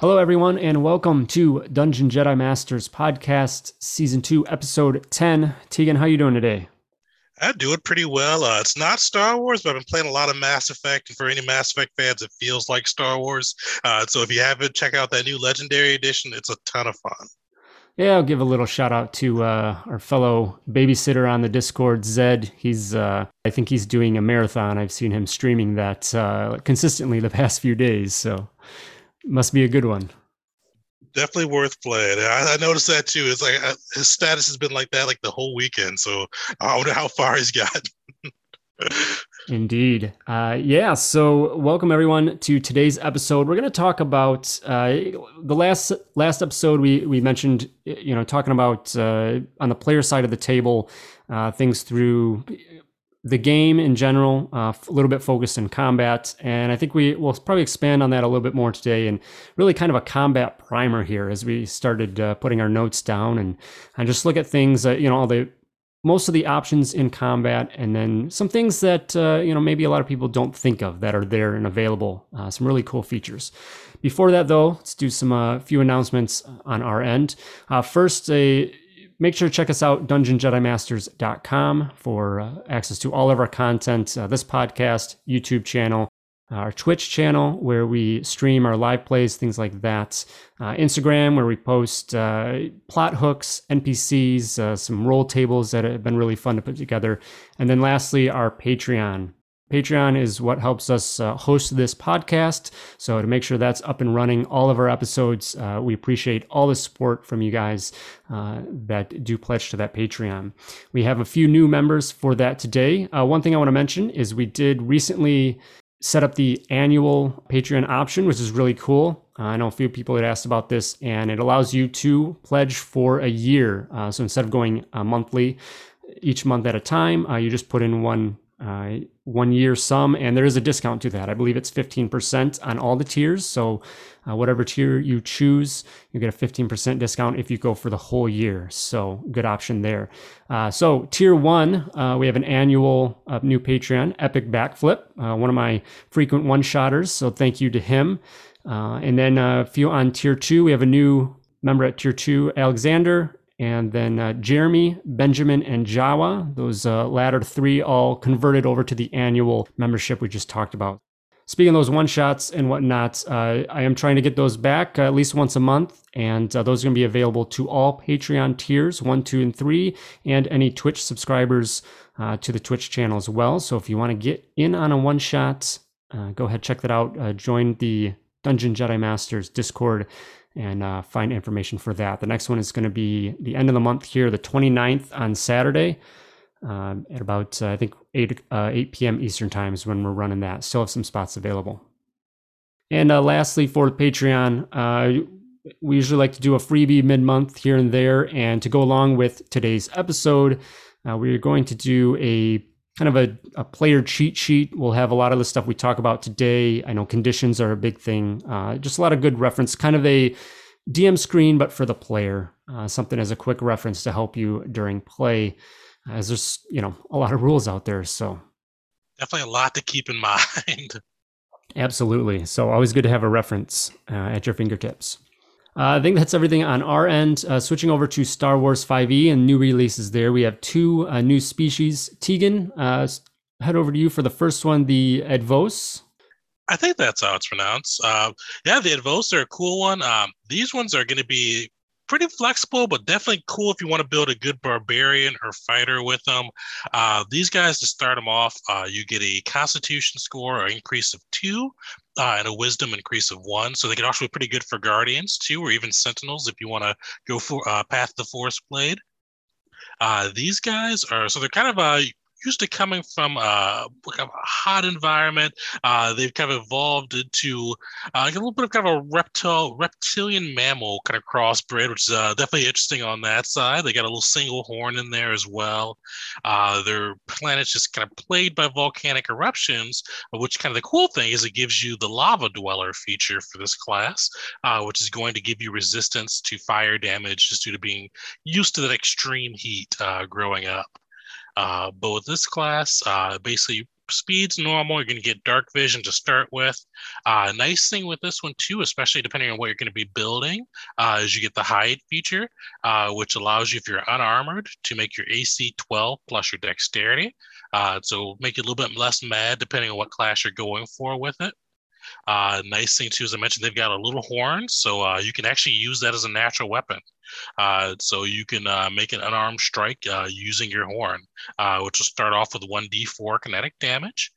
Hello, everyone, and welcome to Dungeon Jedi Masters podcast, season two, episode ten. Tegan, how you doing today? I do it pretty well. Uh, it's not Star Wars, but I've been playing a lot of Mass Effect, and for any Mass Effect fans, it feels like Star Wars. Uh, so if you haven't, check out that new Legendary Edition. It's a ton of fun. Yeah, I'll give a little shout out to uh, our fellow babysitter on the Discord, Zed. He's, uh, I think he's doing a marathon. I've seen him streaming that uh, consistently the past few days. So must be a good one. Definitely worth playing. I, I noticed that too. It's like uh, his status has been like that like the whole weekend. So I wonder how far he's got. Indeed. Uh, yeah. So, welcome everyone to today's episode. We're going to talk about uh, the last last episode. We we mentioned, you know, talking about uh, on the player side of the table, uh, things through the game in general, uh, a little bit focused in combat. And I think we will probably expand on that a little bit more today and really kind of a combat primer here as we started uh, putting our notes down and, and just look at things, uh, you know, all the most of the options in combat and then some things that, uh, you know, maybe a lot of people don't think of that are there and available. Uh, some really cool features. Before that, though, let's do some uh, few announcements on our end. first, a Make sure to check us out, dungeonjedimasters.com, for uh, access to all of our content, uh, this podcast, YouTube channel, our Twitch channel, where we stream our live plays, things like that, uh, Instagram, where we post uh, plot hooks, NPCs, uh, some roll tables that have been really fun to put together. And then lastly, our Patreon, Patreon is what helps us uh, host this podcast. So, to make sure that's up and running, all of our episodes, uh, we appreciate all the support from you guys uh, that do pledge to that Patreon. We have a few new members for that today. Uh, one thing I want to mention is we did recently set up the annual Patreon option, which is really cool. Uh, I know a few people had asked about this, and it allows you to pledge for a year. Uh, so, instead of going monthly, each month at a time, you just put in one uh, one year sum, and there is a discount to that. I believe it's 15% on all the tiers. So, uh, whatever tier you choose, you get a 15% discount if you go for the whole year. So, good option there. Uh, so, tier one, uh, we have an annual uh, new Patreon, Epic Backflip, uh, one of my frequent one shotters. So, thank you to him. and then a few on tier two, we have a new member at tier two, Alexander and then uh, Jeremy, Benjamin, and Jawa. Those uh, latter three all converted over to the annual membership we just talked about. Speaking of those one shots and whatnot, uh, I am trying to get those back uh, at least once a month, and uh, those are going to be available to all Patreon tiers one, two, and three, and any Twitch subscribers uh, to the Twitch channel as well. So if you want to get in on a one shot, go ahead check that out. join the Dungeon Jedi Masters Discord and uh, find information for that. The next one is going to be the end of the month here, the 29th on Saturday uh, at about, uh, I think, 8, uh, 8 p.m. Eastern Time is when we're running that. Still have some spots available. And uh, lastly, for the Patreon, uh, we usually like to do a freebie mid month here and there. And to go along with today's episode, we're going to do a kind of a, a, player cheat sheet. We'll have a lot of the stuff we talk about today. I know conditions are a big thing. Uh, just a lot of good reference, kind of a DM screen, but for the player, uh, something as a quick reference to help you during play, as there's you know a lot of rules out there. So definitely a lot to keep in mind. Absolutely. So always good to have a reference uh, at your fingertips. Uh, I think that's everything on our end. Uh, switching over to Star Wars 5e and new releases there. We have two uh, new species. Tegan, uh, head over to you for the first one, the Advozse. I think that's how it's pronounced. Uh, yeah, the Advozse are a cool one. Um, these ones are going to be pretty flexible, but definitely cool if you want to build a good barbarian or fighter with them. Uh, these guys, to start them off, uh, you get a constitution score or increase of two uh, and a wisdom increase of one. So they can also be pretty good for guardians too, or even sentinels if you want to go for uh, path the force blade. Uh, these guys are so they're kind of uh, used to coming from a, kind of a hot environment. Uh, they've kind of evolved into uh, a little bit of kind of a reptile, reptilian mammal kind of crossbred, which is uh, definitely interesting on that side. They got a little single horn in there as well. Uh, their planet's just kind of plagued by volcanic eruptions, which kind of the cool thing is it gives you the lava dweller feature for this class, uh, which is going to give you resistance to fire damage just due to being used to that extreme heat uh, growing up. Uh, but with this class, uh, basically speed's normal. You're going to get dark vision to start with. Uh, nice thing with this one too, especially depending on what you're going to be building, uh, is you get the hide feature, uh, which allows you, if you're unarmored, to make your AC 12 plus your dexterity. Uh, so make it a little bit less mad depending on what class you're going for with it. Uh, nice thing too, as I mentioned, they've got a little horn, so uh, you can actually use that as a natural weapon. Uh, so you can uh, make an unarmed strike uh, using your horn, uh, which will start off with 1d4 kinetic damage.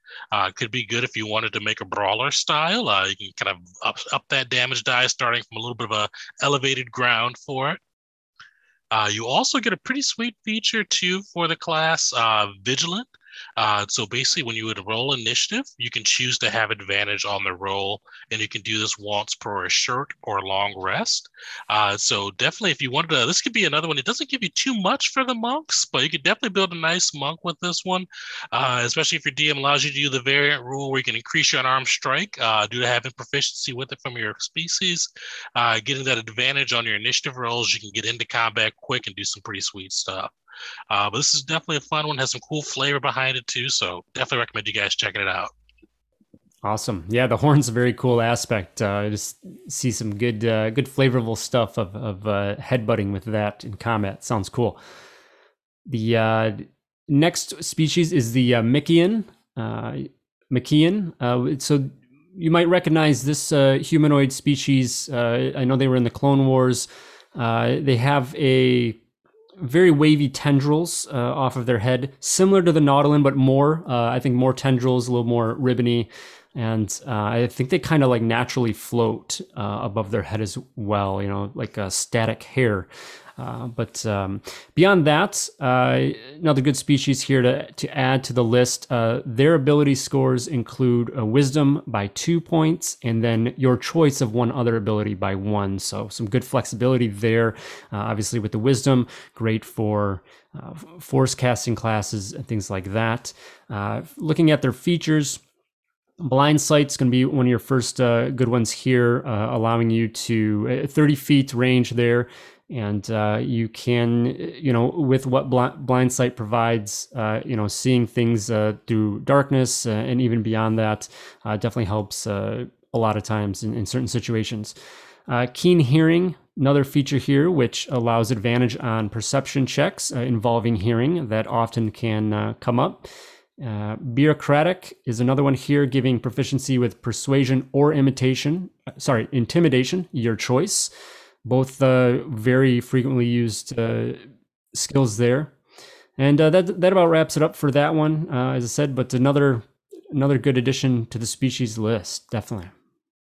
could be good if you wanted to make a brawler style. you can kind of up, up that damage die starting from a little bit of a elevated ground for it. you also get a pretty sweet feature too for the class, Vigilant. Uh, so basically, when you would roll initiative, you can choose to have advantage on the roll, and you can do this once per a short or long rest. Uh, so definitely, if you wanted to, this could be another one. It doesn't give you too much for the monks, but you could definitely build a nice monk with this one, uh, especially if your DM allows you to do the variant rule where you can increase your unarmed strike uh, due to having proficiency with it from your species. Uh, getting that advantage on your initiative rolls, you can get into combat quick and do some pretty sweet stuff. Uh, but this is definitely a fun one. Has some cool flavor behind it too. So definitely recommend you guys checking it out. Awesome. Yeah, the horn's a very cool aspect. Uh, I just see some good, uh, good flavorful stuff of, of uh, headbutting with that in combat. Sounds cool. The uh, next species is the uh, Mikkian. Uh, so you might recognize this humanoid species. I know they were in the Clone Wars. They have a very wavy tendrils uh, off of their head, similar to the Nautolan, but more. Uh, I think more tendrils, a little more ribbony, and uh, I think they kind of like naturally float uh, above their head as well. You know, like static hair. Uh, but um, beyond that, uh, another good species here to, to add to the list. Uh, their ability scores include a wisdom by two points, and then your choice of one other ability by one. So some good flexibility there. Uh, obviously, with the wisdom, great for uh, force casting classes and things like that. looking at their features. Blind Sight's going to be one of your first uh, good ones here, uh, allowing you to 30 feet range there and uh, you can you know with what blind sight provides uh, you know seeing things uh, through darkness uh, and even beyond that uh, definitely helps uh, a lot of times in, in certain situations. Keen hearing another feature here which allows advantage on perception checks involving hearing that often can come up. Bureaucratic is another one here giving proficiency with persuasion or imitation sorry intimidation your choice both uh, very frequently used uh, skills there. And uh, that that about wraps it up for that one, uh, as I said. But another another good addition to the species list, definitely.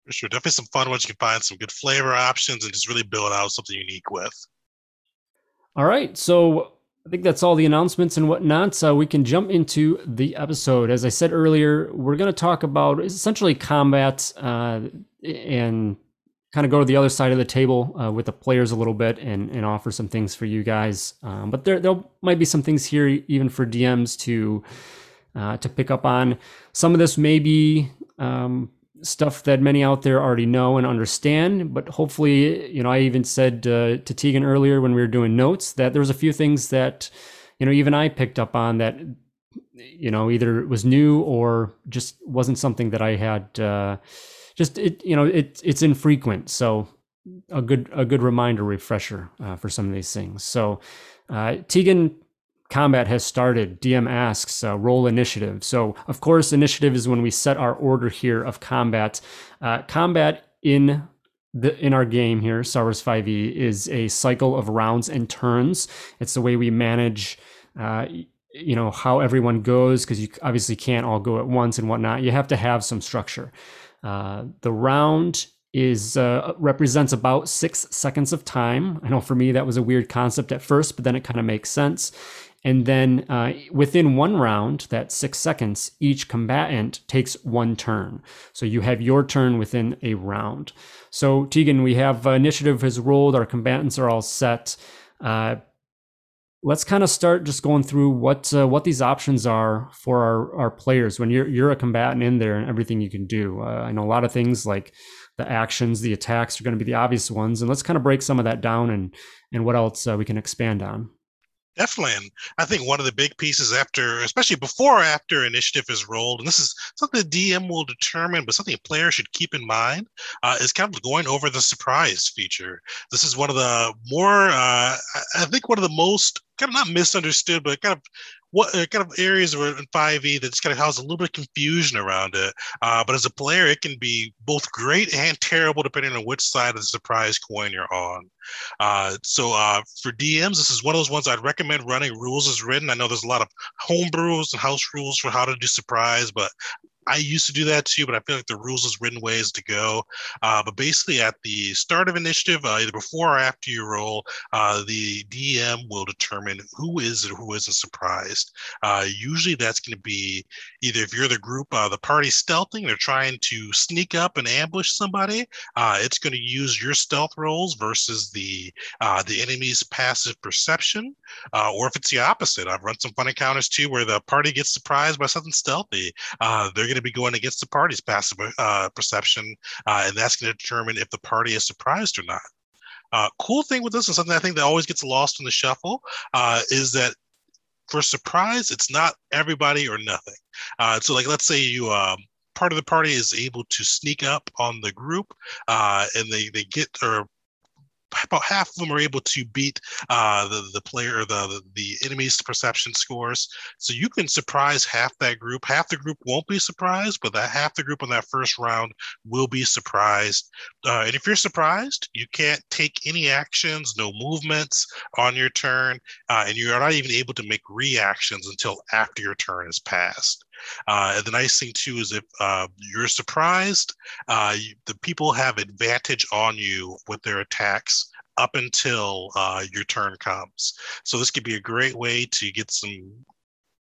For sure, definitely some fun ones. You can find some good flavor options and just really build out something unique with. All right, so I think that's all the announcements and whatnot. So we can jump into the episode. As I said earlier, we're going to talk about essentially combat uh, and kind of go to the other side of the table uh, with the players a little bit and, and offer some things for you guys. Um, but there, there might be some things here even for DMs to uh, to pick up on. Some of this may be um, stuff that many out there already know and understand, but hopefully, you know, I even said uh, to Tegan earlier when we were doing notes that there was a few things that, you know, even I picked up on that, you know, either was new or just wasn't something that I had uh, just it you know it it's infrequent. So a good a good reminder refresher uh, for some of these things. So uh, tegan combat has started. Dm asks uh, roll initiative. So of course initiative is when we set our order here of combat. Uh, combat in the, in our game here, Star Wars 5e, is a cycle of rounds and turns. It's the way we manage uh, you know how everyone goes because you obviously can't all go at once and whatnot. You have to have some structure uh, the round is uh, represents about six seconds of time. I know for me that was a weird concept at first, but then it kind of makes sense. And then uh, within one round, that six seconds, each combatant takes one turn. So you have your turn within a round. So Tegan, we have uh, initiative has rolled. Our combatants are all set. Let's kind of start just going through what uh, what these options are for our, our players when you're you're a combatant in there and everything you can do. Uh, I know a lot of things like the actions, the attacks are going to be the obvious ones, and let's kind of break some of that down and and what else uh, we can expand on. Definitely. And I think one of the big pieces after, especially before or after initiative is rolled, and this is something the DM will determine, but something a player should keep in mind, uh, is kind of going over the surprise feature. This is one of the more, uh, I think, one of the most kind of not misunderstood, but kind of what uh, kind of areas are in 5e that just kind of has a little bit of confusion around it. Uh, but as a player, it can be both great and terrible depending on which side of the surprise coin you're on. Uh, so uh, for DMs, this is one of those ones I'd recommend running rules as written. I know there's a lot of homebrews and house rules for how to do surprise, but I used to do that too, but I feel like the rules is written ways to go. Uh, but basically, at the start of initiative, uh, either before or after you roll, uh, the DM will determine who is or who isn't surprised. Uh, usually, that's going to be either if you're the group, uh, the party stealthing, they're trying to sneak up and ambush somebody. Uh, it's going to use your stealth rolls versus the the enemy's passive perception. or if it's the opposite, I've run some fun encounters too, where the party gets surprised by something stealthy. they're going to be going against the party's passive uh, perception, uh, and that's going to determine if the party is surprised or not. Uh, cool thing with this, and something I think that always gets lost in the shuffle, uh, is that for surprise, it's not everybody or nothing. Uh, so, like, let's say you um, part of the party is able to sneak up on the group uh, and they, they get or about half of them are able to beat uh, the the player the the enemy's perception scores. So you can surprise half that group. Half the group won't be surprised, but that half the group on that first round will be surprised. Uh, and if you're surprised, you can't take any actions, no movements on your turn, uh, and you are not even able to make reactions until after your turn is passed. Uh, and the nice thing too is if uh, you're surprised, uh, you, the people have advantage on you with their attacks up until uh, your turn comes. So this could be a great way to get some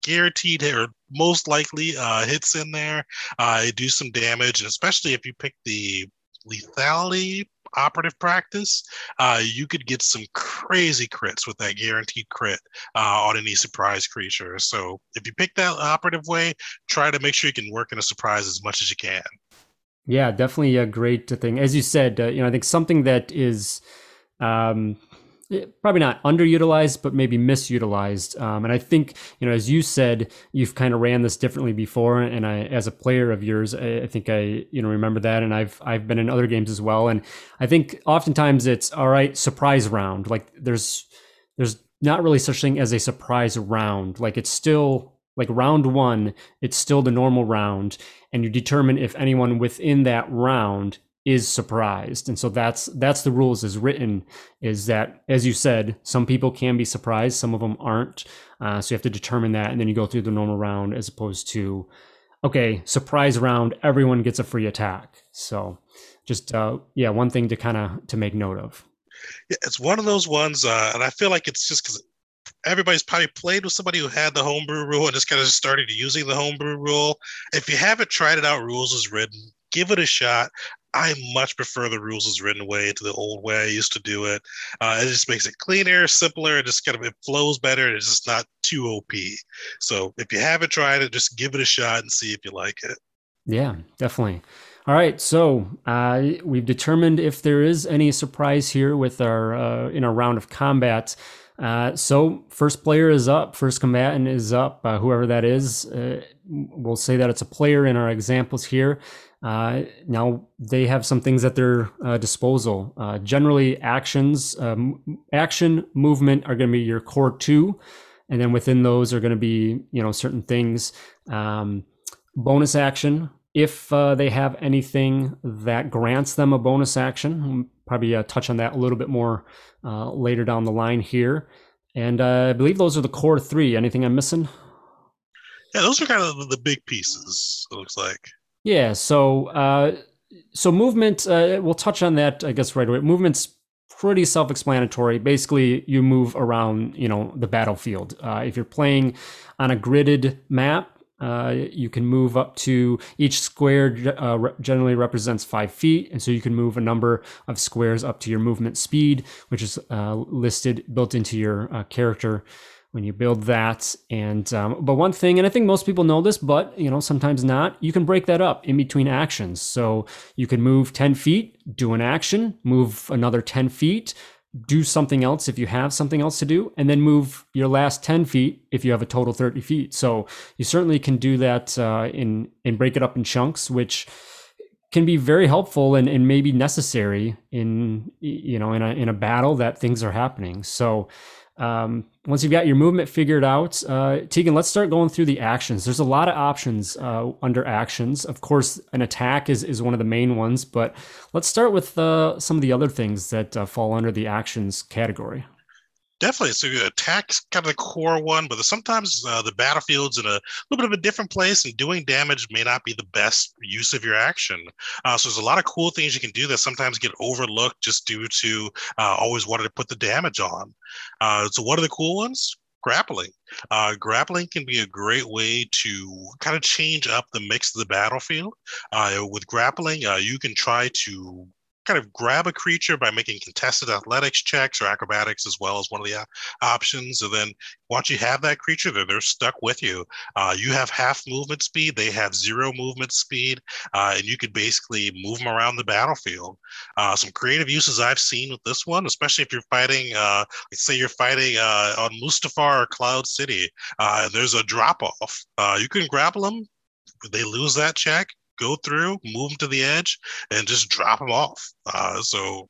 guaranteed or most likely uh, hits in there, uh, do some damage, and especially if you pick the lethality operative practice, uh, you could get some crazy crits with that guaranteed crit uh, on any surprise creature. So if you pick that operative way, try to make sure you can work in a surprise as much as you can. Yeah, definitely a great thing. As you said, uh, you know, I think something that is um, probably not underutilized, but maybe misutilized. Um, and I think, you know, as you said, you've kind of ran this differently before. And I, as a player of yours, I, I, think I, you know, remember that. And I've, I've been in other games as well. And I think oftentimes it's all right, surprise round. Like there's, there's not really such thing as a surprise round. Like it's still like round one, it's still the normal round. And you determine if anyone within that round is surprised. And so that's that's the rules as written is that as you said some people can be surprised some of them aren't. Uh, so you have to determine that and then you go through the normal round as opposed to okay surprise round everyone gets a free attack. So just uh, yeah one thing to kind of to make note of. Yeah, it's one of those ones uh, and i feel like it's just because everybody's probably played with somebody who had the homebrew rule and just kind of started using the homebrew rule. If you haven't tried it out rules is written. Give it a shot. I much prefer the rules as written way to the old way I used to do it. Uh, it just makes it cleaner, simpler. It just kind of it flows better. It's just not too OP. So if you haven't tried it, just give it a shot and see if you like it. Yeah, definitely. All right, so uh, we've determined if there is any surprise here with our uh, in our round of combat. Uh, so first player is up, first combatant is up, uh, whoever that is. Uh, we'll say that it's a player in our examples here. Uh, now they have some things at their uh, disposal. Uh, generally, actions, um, action, movement are going to be your core two, and then within those are going to be you know certain things. Um, bonus action, if uh, they have anything that grants them a bonus action, probably uh, touch on that a little bit more uh, later down the line here. And I believe those are the core three. Anything I'm missing? Yeah, those are kind of the big pieces. It looks like. Yeah. So, uh, so movement. Uh, we'll touch on that, I guess, right away. Movement's pretty self-explanatory. Basically, you move around, you know, the battlefield. Uh, if you're playing on a gridded map, uh, you can move up to each square uh, re- generally represents five feet, and so you can move a number of squares up to your movement speed, which is uh, listed built into your uh, character when you build that. And um, but one thing, and I think most people know this, but you know sometimes not. You can break that up in between actions, so you can move ten feet, do an action, move another ten feet, do something else if you have something else to do, and then move your last 10 feet if you have a total 30 feet. So you certainly can do that uh, in and break it up in chunks, which can be very helpful and, and maybe necessary in you know in a in a battle that things are happening. So um, once you've got your movement figured out, uh, Tegan, let's start going through the actions. There's a lot of options uh, under actions. Of course, an attack is, is one of the main ones, but let's start with uh, some of the other things that uh, fall under the actions category. Definitely. So attack's kind of the core one, but sometimes uh, the battlefield's in a little bit of a different place, and doing damage may not be the best use of your action. Uh, so there's a lot of cool things you can do that sometimes get overlooked just due to uh, always wanting to put the damage on. Uh, so what are the cool ones? grappling. Uh, grappling can be a great way to kind of change up the mix of the battlefield. Uh, with grappling, uh, you can try to kind of grab a creature by making contested athletics checks or acrobatics as well as one of the uh, options. And then once you have that creature, they're, they're stuck with you. Uh, you have half movement speed, they have zero movement speed, uh, and you could basically move them around the battlefield. Uh, some creative uses I've seen with this one, especially if you're fighting, uh, say you're fighting uh, on Mustafar or Cloud City, there's a drop off. you can grapple them, they lose that check go through, move them to the edge, and just drop them off. Uh, so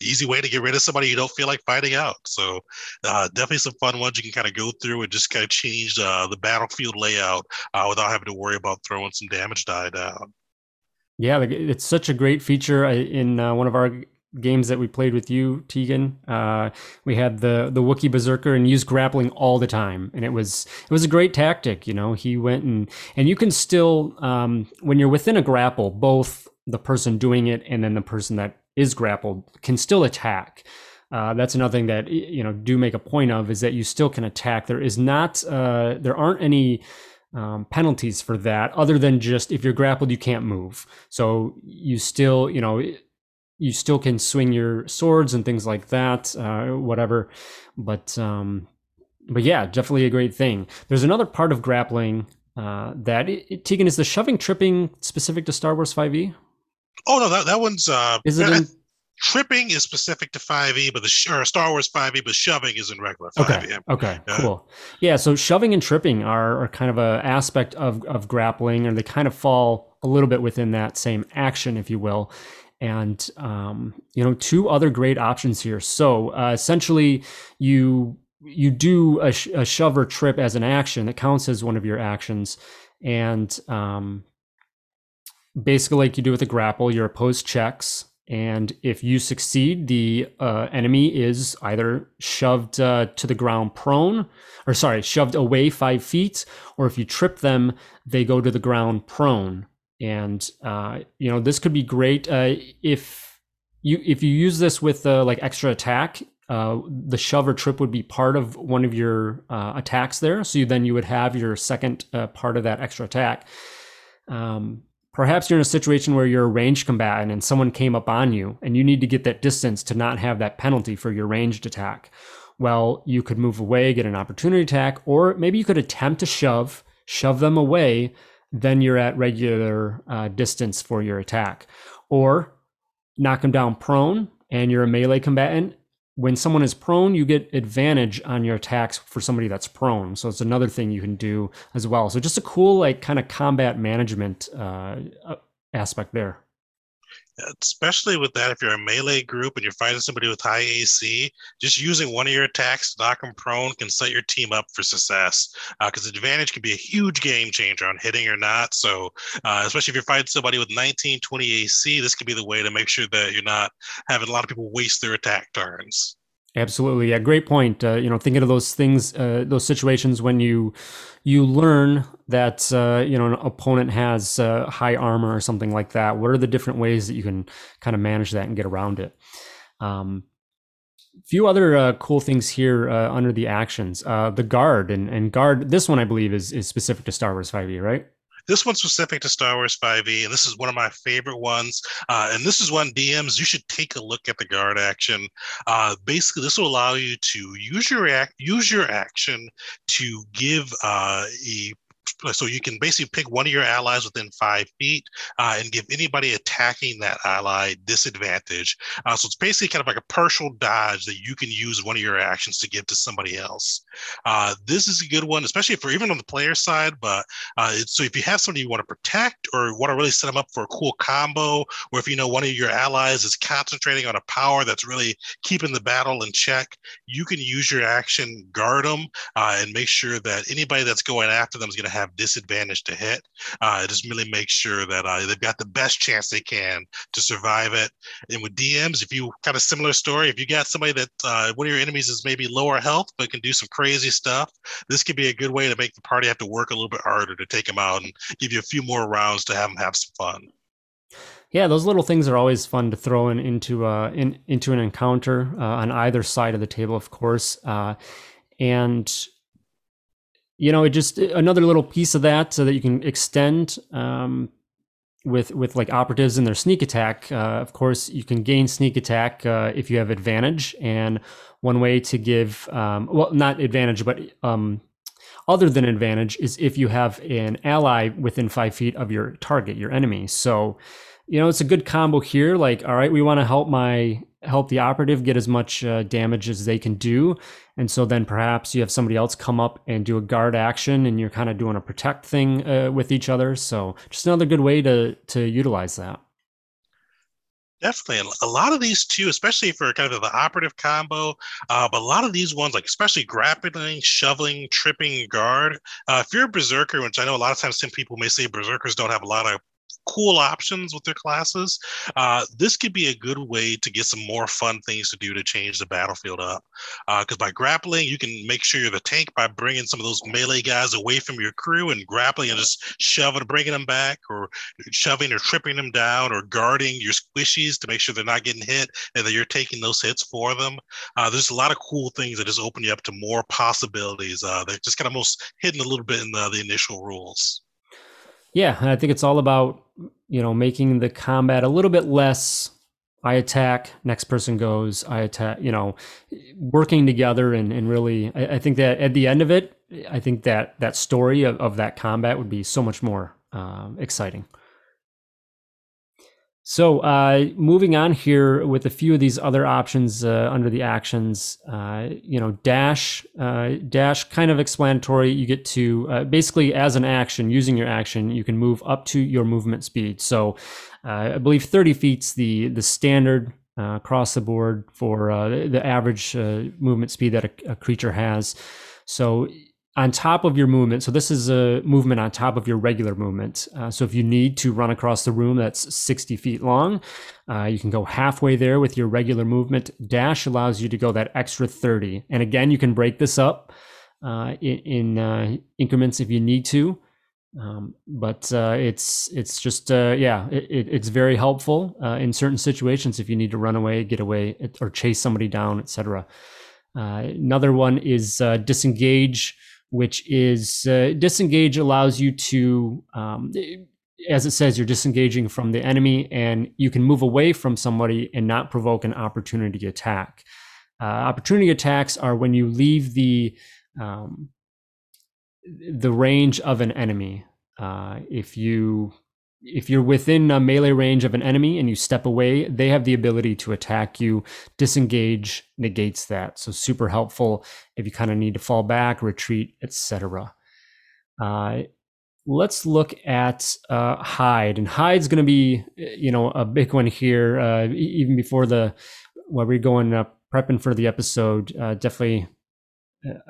easy way to get rid of somebody you don't feel like fighting out. So uh, definitely some fun ones you can kind of go through and just kind of change uh, the battlefield layout uh, without having to worry about throwing some damage die down. Yeah, it's such a great feature in uh, one of our games that we played with you, Tegan. Uh, we had the the Wookiee Berserker and used grappling all the time, and it was it was a great tactic. You know, he went and and you can still um, when you're within a grapple, both the person doing it and then the person that is grappled can still attack. Uh, that's another thing that you know do make a point of is that you still can attack. There is not uh, there aren't any um, penalties for that other than just if you're grappled you can't move. So you still you know you still can swing your swords and things like that, uh, whatever. But um, but yeah, definitely a great thing. There's another part of grappling uh, that it, it, Tegan is the shoving tripping specific to Star Wars 5e. Oh no, that that one's uh, is it? In, tripping is specific to 5e, but the sh- or Star Wars 5e, but shoving is in regular 5e. Okay, okay, yeah. cool. Yeah, so shoving and tripping are, are kind of a aspect of of grappling, or they kind of fall a little bit within that same action, if you will and um, you know two other great options here. So uh, essentially, you you do a, sh- a shove or trip as an action that counts as one of your actions, and um, basically, like you do with a grapple, your opposed checks. And if you succeed, the uh, enemy is either shoved uh, to the ground prone, or sorry, shoved away five feet, or if you trip them, they go to the ground prone and uh, you know this could be great uh, if you if you use this with uh, like extra attack. Uh, the shove or trip would be part of one of your uh, attacks there, so you, then you would have your second uh, part of that extra attack. Um, perhaps you're in a situation where you're a ranged combatant and someone came up on you, and you need to get that distance to not have that penalty for your ranged attack. Well, you could move away, get an opportunity attack, or maybe you could attempt to shove, shove them away, then you're at regular uh, distance for your attack. Or knock them down prone and you're a melee combatant. When someone is prone, you get advantage on your attacks for somebody that's prone. So it's another thing you can do as well. So just a cool, like, kind of combat management uh, aspect there especially with that if you're a melee group and you're fighting somebody with high AC, just using one of your attacks to knock them prone can set your team up for success. Because uh, advantage can be a huge game changer on hitting or not. So, uh, especially if you're fighting somebody with 19, 20 AC, this could be the way to make sure that you're not having a lot of people waste their attack turns. Absolutely, yeah, great point. Uh, you know, thinking of those things, uh, those situations when you you learn that uh, you know an opponent has uh, high armor or something like that. What are the different ways that you can kind of manage that and get around it? Um, few other uh, cool things here uh, under the actions. Uh, the guard and, and guard. This one I believe is is specific to Star Wars 5e, right? This one's specific to Star Wars 5e, and this is one of my favorite ones. Uh, and this is one DMs you should take a look at the guard action. Uh, basically, this will allow you to use your act, use your action to give uh, a so you can basically pick one of your allies within five feet uh, and give anybody attacking that ally disadvantage. Uh, so it's basically kind of like a partial dodge that you can use one of your actions to give to somebody else. Uh, this is a good one, especially for even on the player side. But uh, so if you have somebody you want to protect or want to really set them up for a cool combo, or if you know one of your allies is concentrating on a power that's really keeping the battle in check, you can use your action, guard them, uh, and make sure that anybody that's going after them is going to have have disadvantage to hit. Uh, just really make sure that uh, they've got the best chance they can to survive it. And with DMs, if you kind of similar story, if you got somebody that uh, one of your enemies is maybe lower health but can do some crazy stuff, this could be a good way to make the party have to work a little bit harder to take them out and give you a few more rounds to have them have some fun. Yeah, those little things are always fun to throw in into uh, in into an encounter uh, on either side of the table, of course. Uh, and you know, it just another little piece of that so that you can extend um, with with like operatives and their sneak attack. Uh, of course, you can gain sneak attack uh, if you have advantage, and one way to give um, well, not advantage, but um, other than advantage is if you have an ally within five feet of your target, your enemy. So, you know, it's a good combo here. Like, all right, we want to help my help the operative get as much uh, damage as they can do. And so then perhaps you have somebody else come up and do a guard action and you're kind of doing a protect thing uh, with each other. So just another good way to, to utilize that. Definitely. A lot of these too, especially for kind of the operative combo, uh, but a lot of these ones, like especially grappling, shoveling, tripping, guard. Uh, if you're a berserker, which I know a lot of times some people may say berserkers don't have a lot of cool options with their classes, uh, this could be a good way to get some more fun things to do to change the battlefield up. Because uh, by grappling, you can make sure you're the tank by bringing some of those melee guys away from your crew and grappling and just shoving, bringing them back, or shoving or tripping them down, or guarding your squishies to make sure they're not getting hit and that you're taking those hits for them. Uh, there's a lot of cool things that just open you up to more possibilities uh, that just kind of most hidden a little bit in the, the initial rules. Yeah, I think it's all about you know making the combat a little bit less I attack, next person goes, I attack, you know, working together and, and really, I, I, think that at the end of it, I think that that story of, of that combat would be so much more um, exciting. So, uh, moving on here with a few of these other options uh, under the actions, uh, you know, dash, uh, dash, kind of explanatory. You get to uh, basically as an action, using your action, you can move up to your movement speed. So, uh, I believe 30 feet's the the standard across the board for the average movement speed that a, a creature has. So on top of your movement. So this is a movement on top of your regular movement. Uh, so if you need to run across the room that's 60 feet long, uh, you can go halfway there with your regular movement. Dash allows you to go that extra 30. And again, you can break this up uh, in, in uh, increments if you need to. Um, but uh, it's it's just uh, yeah, it, it's very helpful in certain situations if you need to run away, get away, or chase somebody down, etc. another one is disengage which is uh, disengage allows you to, um, as it says, you're disengaging from the enemy and you can move away from somebody and not provoke an opportunity attack. Uh, opportunity attacks are when you leave the um, the range of an enemy. Uh, if you if you're within a melee range of an enemy and you step away, they have the ability to attack you. Disengage negates that. So super helpful if you kind of need to fall back, retreat, etc. Uh, let's look at uh, hide, and hide's going to be you know a big one here. Uh, even before the while we're going uh, prepping for the episode, uh, definitely.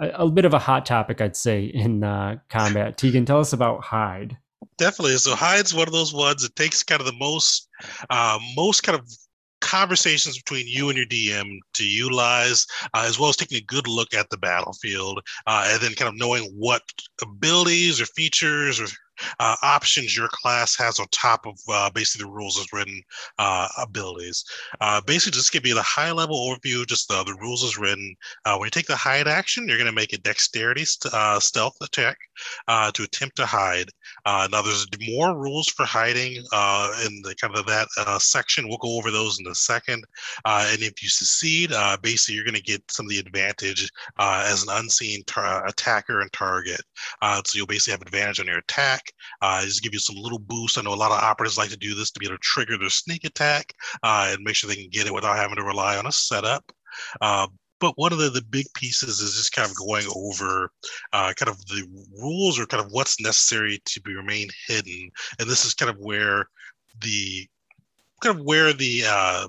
A, a, bit of a hot topic, I'd say, in uh, combat. Tegan, tell us about hide. Definitely. So hide's one of those ones. It takes kind of the most, uh, most kind of conversations between you and your DM to utilize, uh, as well as taking a good look at the battlefield, uh, and then kind of knowing what abilities or features or uh, options your class has on top of uh, basically the rules as written uh, abilities. Uh, basically, just give you the high level overview, just the, the rules as written. Uh, when you take the hide action, you're going to make a dexterity st- uh, stealth attack to attempt to hide. now, there's more rules for hiding in the kind of that section. We'll go over those in a second. and if you succeed, basically, you're going to get some of the advantage as an unseen attacker and target. so you'll basically have advantage on your attack. Uh, just give you some little boost. I know a lot of operators like to do this to be able to trigger their sneak attack uh, and make sure they can get it without having to rely on a setup. Uh, but one of the, the big pieces is just kind of going over uh, kind of the rules or kind of what's necessary to be remain hidden. And this is kind of where the kind of where the uh,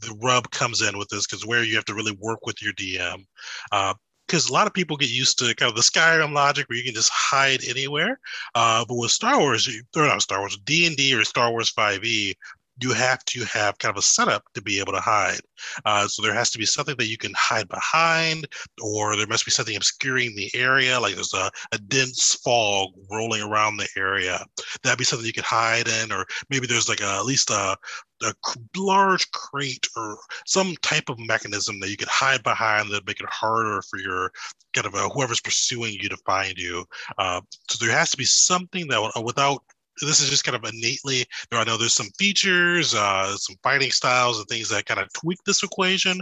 the rub comes in with this because where you have to really work with your DM. Uh, because a lot of people get used to kind of the Skyrim logic where you can just hide anywhere. Uh, but with Star Wars, or not Star Wars, D and D or Star Wars 5e, you have to have kind of a setup to be able to hide. Uh, so there has to be something that you can hide behind, or there must be something obscuring the area, like there's a, a dense fog rolling around the area. That'd be something you could hide in, or maybe there's like a, at least a, a large crate or some type of mechanism that you could hide behind that make it harder for your kind of a, whoever's pursuing you to find you. Uh, so there has to be something that without this is just kind of innately there i know there's some features uh, some fighting styles and things that kind of tweak this equation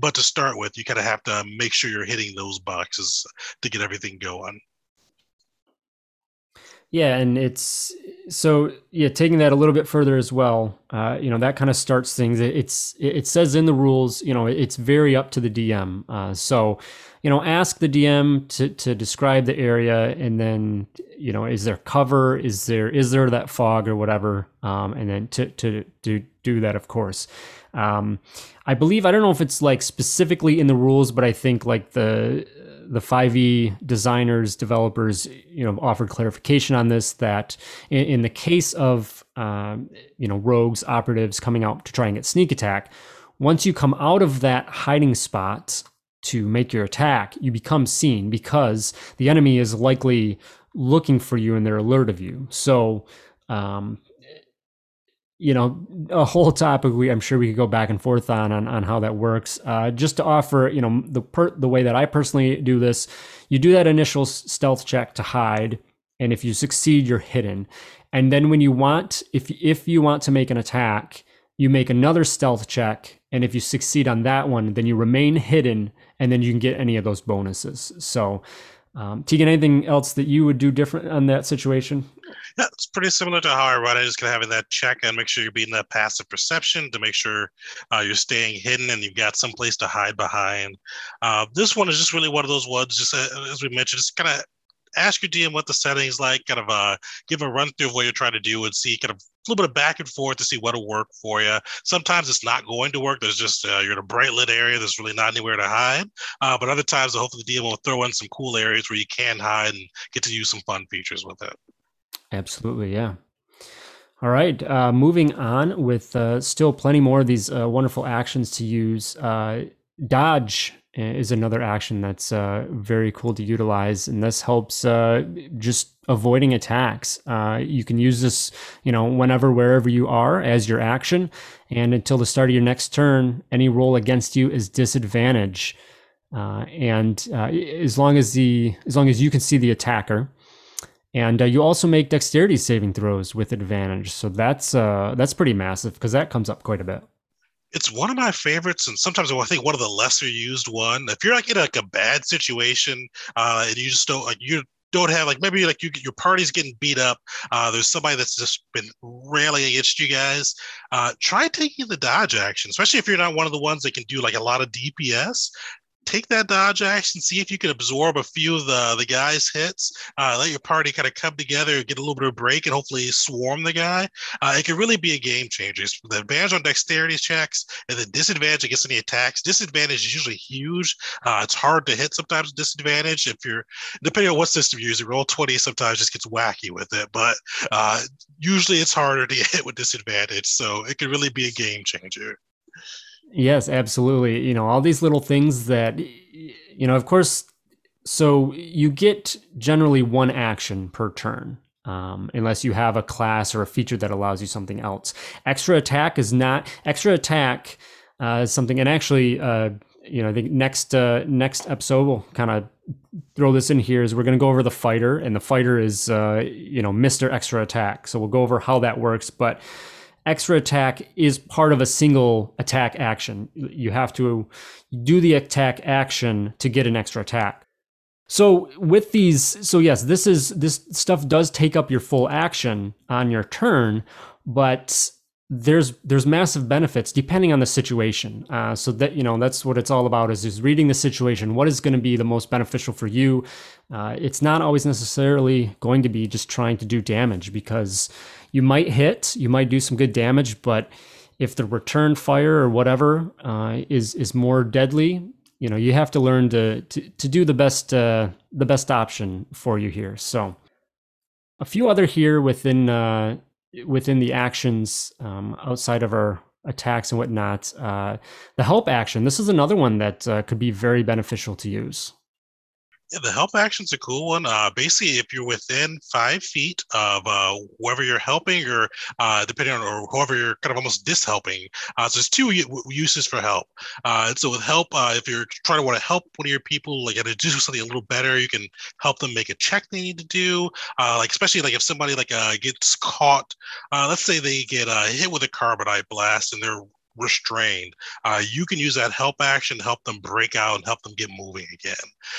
but to start with you kind of have to make sure you're hitting those boxes to get everything going yeah and it's so yeah taking that a little bit further as well uh, you know that kind of starts things it's it says in the rules you know it's very up to the dm uh, so you know, ask the DM to to describe the area, and then you know, is there cover? Is there is there that fog or whatever? Um, and then to to to do that, of course. Um, I believe I don't know if it's like specifically in the rules, but I think like the the 5e designers developers you know offered clarification on this that in, in the case of um, you know rogues operatives coming out to try and get sneak attack once you come out of that hiding spot to make your attack, you become seen because the enemy is likely looking for you and they're alert of you. So, um, you know, a whole topic we I'm sure we could go back and forth on on, on how that works. Uh, just to offer, you know, the per, the way that I personally do this, you do that initial stealth check to hide, and if you succeed, you're hidden. And then when you want, if if you want to make an attack, you make another stealth check, and if you succeed on that one, then you remain hidden and then you can get any of those bonuses. So, um, Tegan, anything else that you would do different on that situation? Yeah, it's pretty similar to how I run it. Just kind of having that check and make sure you're beating that passive perception to make sure uh, you're staying hidden and you've got some place to hide behind. Uh, this one is just really one of those ones, just uh, as we mentioned, just kind of ask your DM what the settings like, kind of uh, give a run through of what you're trying to do and see kind of a little bit of back and forth to see what'll work for you. Sometimes it's not going to work. There's just uh, you're in a bright lit area. There's really not anywhere to hide. Uh, but other times, hopefully, the DM will throw in some cool areas where you can hide and get to use some fun features with it. Absolutely, yeah. All right, uh, moving on with uh, still plenty more of these uh, wonderful actions to use. Uh, dodge is another action that's uh, very cool to utilize, and this helps uh, just avoiding attacks. You can use this, you know, whenever, wherever you are as your action, and until the start of your next turn, any roll against you is disadvantage. And as long as the as long as you can see the attacker, and uh, you also make dexterity saving throws with advantage. So that's uh, that's pretty massive because that comes up quite a bit it's one of my favorites, and sometimes I think one of the lesser used one. If you're like in like a bad situation, uh, and you just don't like you don't have like maybe like you your party's getting beat up. Uh, there's somebody that's just been railing against you guys. Uh, try taking the dodge action, especially if you're not one of the ones that can do like a lot of DPS take that dodge action, see if you can absorb a few of the, the guy's hits, uh, let your party kind of come together, get a little bit of a break, and hopefully swarm the guy. Uh, it can really be a game changer. It's the advantage on dexterity checks and the disadvantage against any attacks. Disadvantage is usually huge. Uh, it's hard to hit sometimes disadvantage. If you're, depending on what system you're using, Roll20 sometimes just gets wacky with it, but uh, usually it's harder to hit with disadvantage. So it can really be a game changer. Yes, absolutely. You know, all these little things that, you know, of course, so you get generally one action per turn. um, unless you have a class or a feature that allows you something else. Extra attack is not extra attack uh, is something, and actually, uh, you know, I think next uh, next episode we'll kind of throw this in here is we're going to go over the fighter, and the fighter is uh, you know Mister Extra Attack. So we'll go over how that works, but extra attack is part of a single attack action. You have to do the attack action to get an extra attack. So with these, so yes, this is this stuff does take up your full action on your turn, but there's there's massive benefits depending on the situation. Uh, so that you know that's what it's all about is is reading the situation. What is going to be the most beneficial for you? Uh, it's not always necessarily going to be just trying to do damage because you might hit, you might do some good damage, but if the return fire or whatever uh, is is more deadly, you know you have to learn to to, to do the best uh, the best option for you here. So a few other here within uh, within the actions um, outside of our attacks and whatnot. Uh, the help action. This is another one that uh, could be very beneficial to use. Yeah, the help action's a cool one. Uh, basically, if you're within five feet of uh, whoever you're helping, or uh, depending on or whoever you're kind of almost dishelping, uh, so there's two uses for help. Uh, so with help, uh, if you're trying to want to help one of your people, like to do something a little better, you can help them make a check they need to do. Uh, like especially like if somebody like gets caught, let's say they get hit with a carbonite blast and they're restrained, uh, you can use that help action to help them break out and help them get moving again,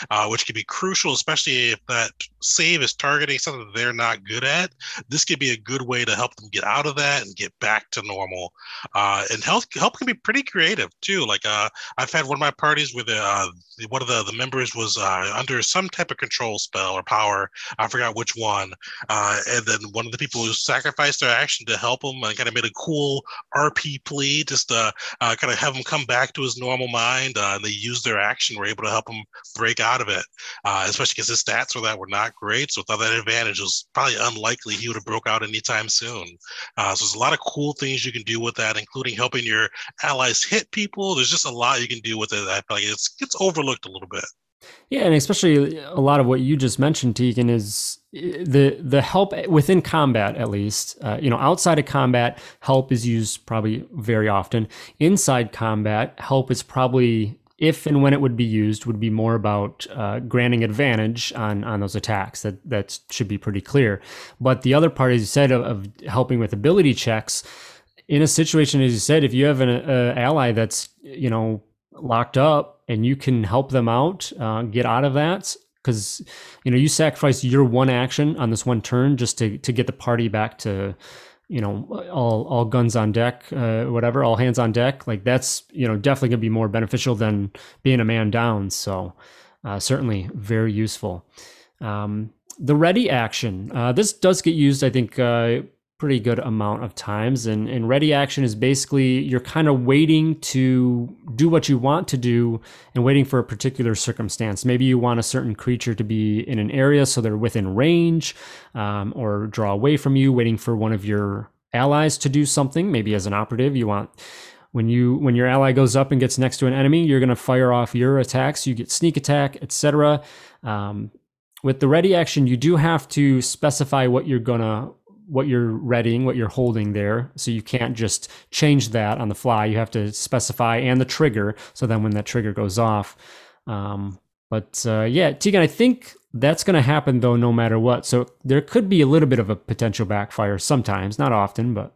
uh, which can be crucial, especially if that save is targeting something they're not good at. This could be a good way to help them get out of that and get back to normal. Uh, and help help can be pretty creative too. Like uh, I've had one of my parties where uh, one of the, the members was uh, under some type of control spell or power. I forgot which one. and then one of the people who sacrificed their action to help him and kind of made a cool RP plea just uh, uh, kind of have him come back to his normal mind. Uh, they used their action, were able to help him break out of it, uh, especially because his stats for that were not great. So without that advantage, it was probably unlikely he would have broke out anytime soon. Uh, so there's a lot of cool things you can do with that, including helping your allies hit people. There's just a lot you can do with it. I feel like it's gets overlooked a little bit. Yeah, and especially a lot of what you just mentioned, Tegan, is eh, the the help within combat. At least, uh, you know, outside of combat, help is used probably very often. Inside combat, help is probably if and when it would be used would be more about uh, granting advantage on on those attacks. That that should be pretty clear. But the other part, as you said, of, of helping with ability checks. In a situation, as you said, if you have an uh, ally that's you know locked up and you can help them out uh, get out of that because you know you sacrifice your one action on this one turn just to to get the party back to you know all all guns on deck uh, whatever all hands on deck like that's you know definitely gonna be more beneficial than being a man down. So uh, certainly very useful. Um, the ready action uh, this does get used i think uh, pretty good amount of times. And, and ready action is basically you're kind of waiting to do what you want to do and waiting for a particular circumstance. Maybe you want a certain creature to be in an area so they're within range um, or draw away from you, waiting for one of your allies to do something. Maybe as an operative, you want when you when your ally goes up and gets next to an enemy, you're going to fire off your attacks. You get sneak attack, etc. Um, with the ready action, you do have to specify what you're gonna what you're readying, what you're holding there. So you can't just change that on the fly. You have to specify and the trigger. So then when that trigger goes off. Um, but uh, yeah, Tegan, I think that's going to happen though, no matter what. So there could be a little bit of a potential backfire sometimes, not often, but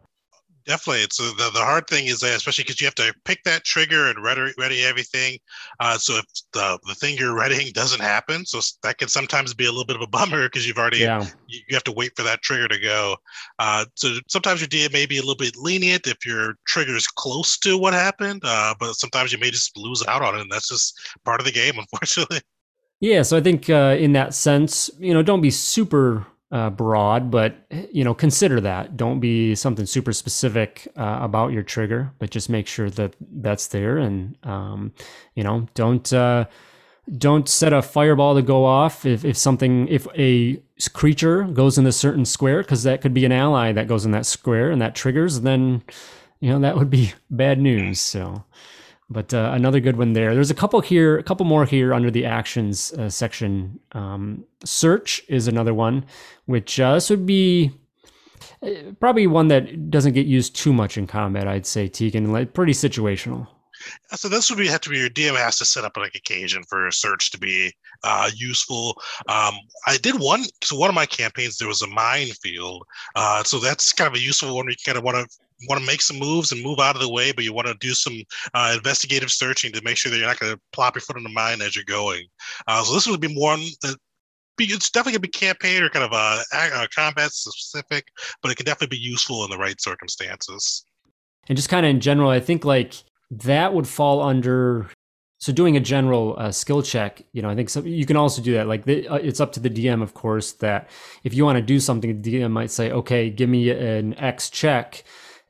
definitely. It's uh, the, the hard thing is that, especially because you have to pick that trigger and ready, ready everything. Uh, so if the, the thing you're readying doesn't happen, so that can sometimes be a little bit of a bummer because you've already, yeah. you, you, have to wait for that trigger to go. Uh, so sometimes your DM may be a little bit lenient if your trigger is close to what happened, uh, but sometimes you may just lose out on it. And that's just part of the game, unfortunately. Yeah, so I think uh, in that sense, you know, don't be super uh, broad, but you know, consider that. Don't be something super specific uh, about your trigger, but just make sure that that's there, and um, you know, don't uh, don't set a fireball to go off if, if something if a creature goes in a certain square, because that could be an ally that goes in that square and that triggers. Then you know that would be bad news. So But uh, another good one there. There's a couple here, a couple more here under the actions uh, section. Um, search is another one, which uh, this would be uh, probably one that doesn't get used too much in combat. I'd say Tegan, like pretty situational. So this would be have to be your DM has to set up like occasion for search to be uh, useful. Um, I did one. So one of my campaigns there was a minefield. Uh, so that's kind of a useful one. You kind of want to want to make some moves and move out of the way, but you want to do some uh, investigative searching to make sure that you're not going to plop your foot in the mine as you're going. Uh, so this would be one that be, it's definitely going to be campaign or kind of a, a combat specific, but it can definitely be useful in the right circumstances. And just kind of in general, I think like that would fall under so doing a general uh, skill check you know i think so, you can also do that like the, uh, it's up to the dm of course that if you want to do something the dm might say okay give me an x check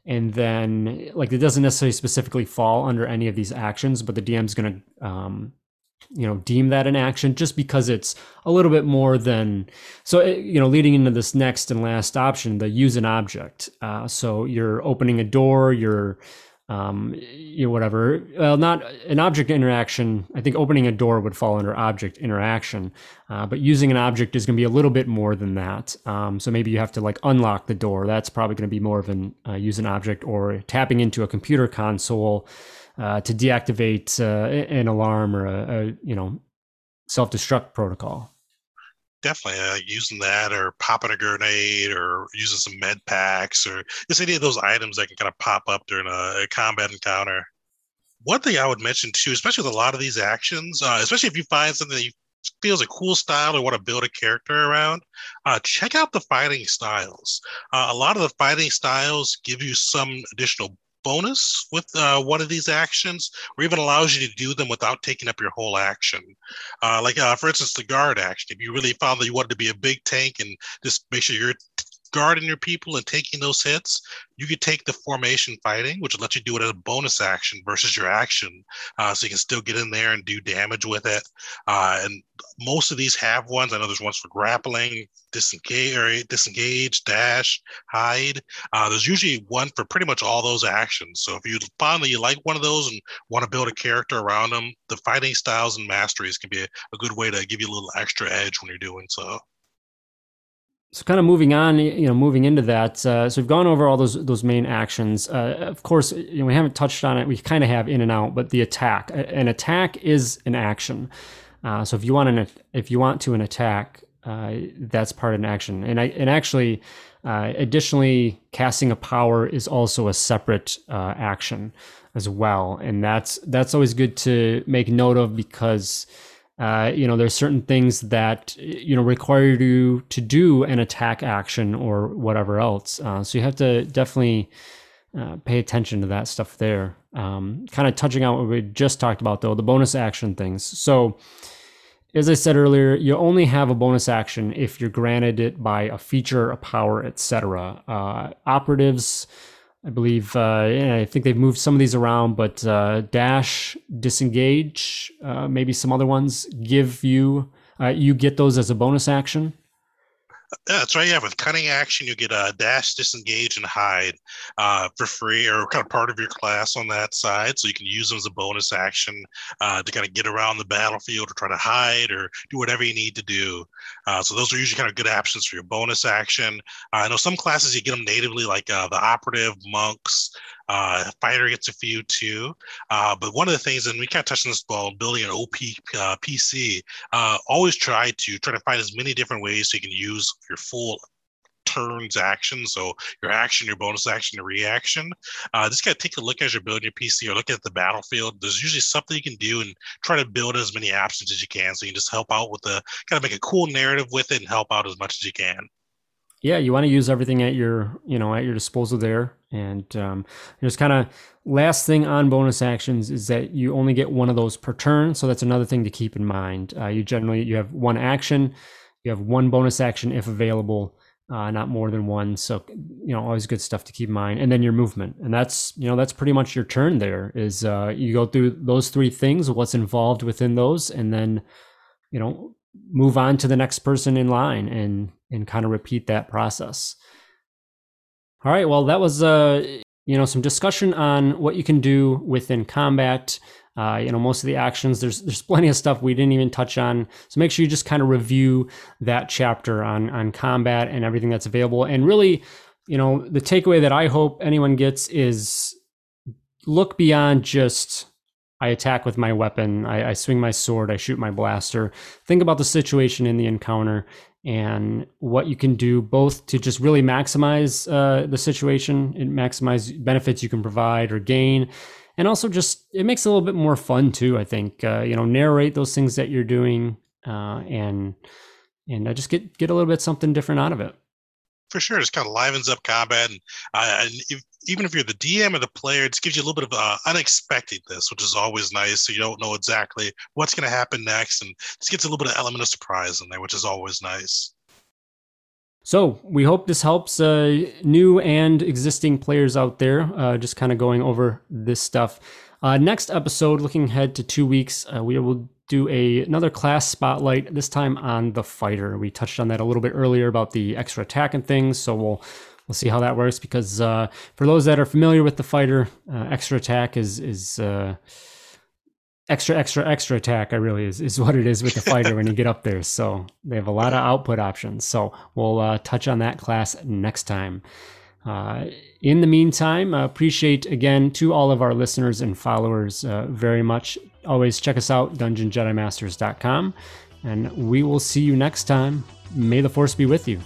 and then like it doesn't necessarily specifically fall under any of these actions but the dm's going to um, you know deem that an action just because it's a little bit more than so eh, you know leading into this next and last option the use an object. Uh, so you're opening a door you're um, you know, whatever. Well, not an object interaction. I think opening a door would fall under object interaction, uh, but using an object is going to be a little bit more than that. Um, so maybe you have to like unlock the door. That's probably going to be more of an uh, use an object or tapping into a computer console uh, to deactivate uh, an alarm or a, a you know self destruct protocol definitely uh, using that or popping a grenade or using some med packs or just any of those items that can kind of pop up during a, a combat encounter. One thing I would mention too, especially with a lot of these actions, uh, especially if you find something that you feels a cool style or want to build a character around, uh, check out the fighting styles. Uh, a lot of the fighting styles give you some additional bonus with uh, one of these actions, or even allows you to do them without taking up your whole action. Uh, like, uh, for instance, the guard action. If you really found that you wanted to be a big tank and just make sure you're guarding your people and taking those hits, you could take the formation fighting, which will let you do it as a bonus action versus your action. Uh, so you can still get in there and do damage with it. Uh, and most of these have ones. I know there's ones for grappling, disengage, or disengage, dash, hide. Uh, there's usually one for pretty much all those actions. So if you find that you like one of those and want to build a character around them, the fighting styles and masteries can be a, a good way to give you a little extra edge when you're doing so. So kind of moving on, you know, moving into that. Uh, so we've gone over all those those main actions. Uh, of course, you know, we haven't touched on it. We kind of have in and out, but the attack. An attack is an action. Uh, so if you want an if you want to an attack, uh, that's part of an action. And I and actually, uh, additionally, casting a power is also a separate uh, action as well. And that's that's always good to make note of because uh, you know, there's certain things that you know require you to do an attack action or whatever else. Uh, so you have to definitely uh, pay attention to that stuff there. Um, kind of touching on what we just talked about though, the bonus action things. So as I said earlier, you only have a bonus action if you're granted it by a feature, a power, etc. Uh, operatives I believe, uh, yeah, I think they've moved some of these around, but uh, dash, disengage, uh, maybe some other ones give you, uh, you get those as a bonus action. Yeah, that's right. Yeah, with cunning action, you get a dash, disengage, and hide uh, for free, or kind of part of your class on that side. So you can use them as a bonus action uh, to kind of get around the battlefield, or try to hide, or do whatever you need to do. Uh, so those are usually kind of good options for your bonus action. I know some classes you get them natively, like uh, the operative, monks, uh, fighter gets a few too. Uh, but one of the things, and we of touched on this while building an OP uh, PC, uh, always try to try to find as many different ways so you can use your full turns action. So your action, your bonus action, your reaction. Uh, just kind of take a look as you're building your PC or look at the battlefield. There's usually something you can do and try to build as many options as you can. So you can just help out with the kind of make a cool narrative with it and help out as much as you can yeah, you want to use everything at your, you know, at your disposal there. And um, just kind of last thing on bonus actions is that you only get one of those per turn. So that's another thing to keep in mind. Uh, you generally you have one action, you have one bonus action if available, uh, not more than one. So you know, always good stuff to keep in mind. And then your movement, and that's you know that's pretty much your turn. There is uh, you go through those three things, what's involved within those, and then you know move on to the next person in line and and kind of repeat that process. All right, well that was uh you know, some discussion on what you can do within combat. Uh, you know, most of the actions, there's there's plenty of stuff we didn't even touch on. So make sure you just kind of review that chapter on on combat and everything that's available. And really, you know, the takeaway that I hope anyone gets is look beyond just I attack with my weapon, I, I swing my sword, I shoot my blaster. Think about the situation in the encounter and what you can do both to just really maximize uh, the situation. And maximize benefits you can provide or gain. And also just it makes it a little bit more fun too i think. Uh, you know narrate those things that you're doing uh, and and uh, just get get a little bit something different out of it. For sure. It just kind of livens up combat, and, uh, and even if you're the DM or the player, it gives you a little bit of uh, unexpectedness, which is always nice. So you don't know exactly what's going to happen next, and just gets a little bit of element of surprise in there, which is always nice. So we hope this helps uh, new and existing players out there. Uh, just kind of going over this stuff. Uh, next episode, looking ahead to two weeks, uh, we will do a another class spotlight. This time on the fighter. We touched on that a little bit earlier about the extra attack and things. So we'll we'll see how that works. Because uh, for those that are familiar with the fighter, uh, extra attack is is uh, extra extra extra attack. I really is is what it is with the fighter when you get up there. So they have a lot of output options. So we'll uh, touch on that class next time. Uh, in the meantime, appreciate again to all of our listeners and followers uh, very much. Always check us out, dungeonjedimasters.com, and we will see you next time. May the force be with you.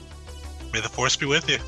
May the force be with you.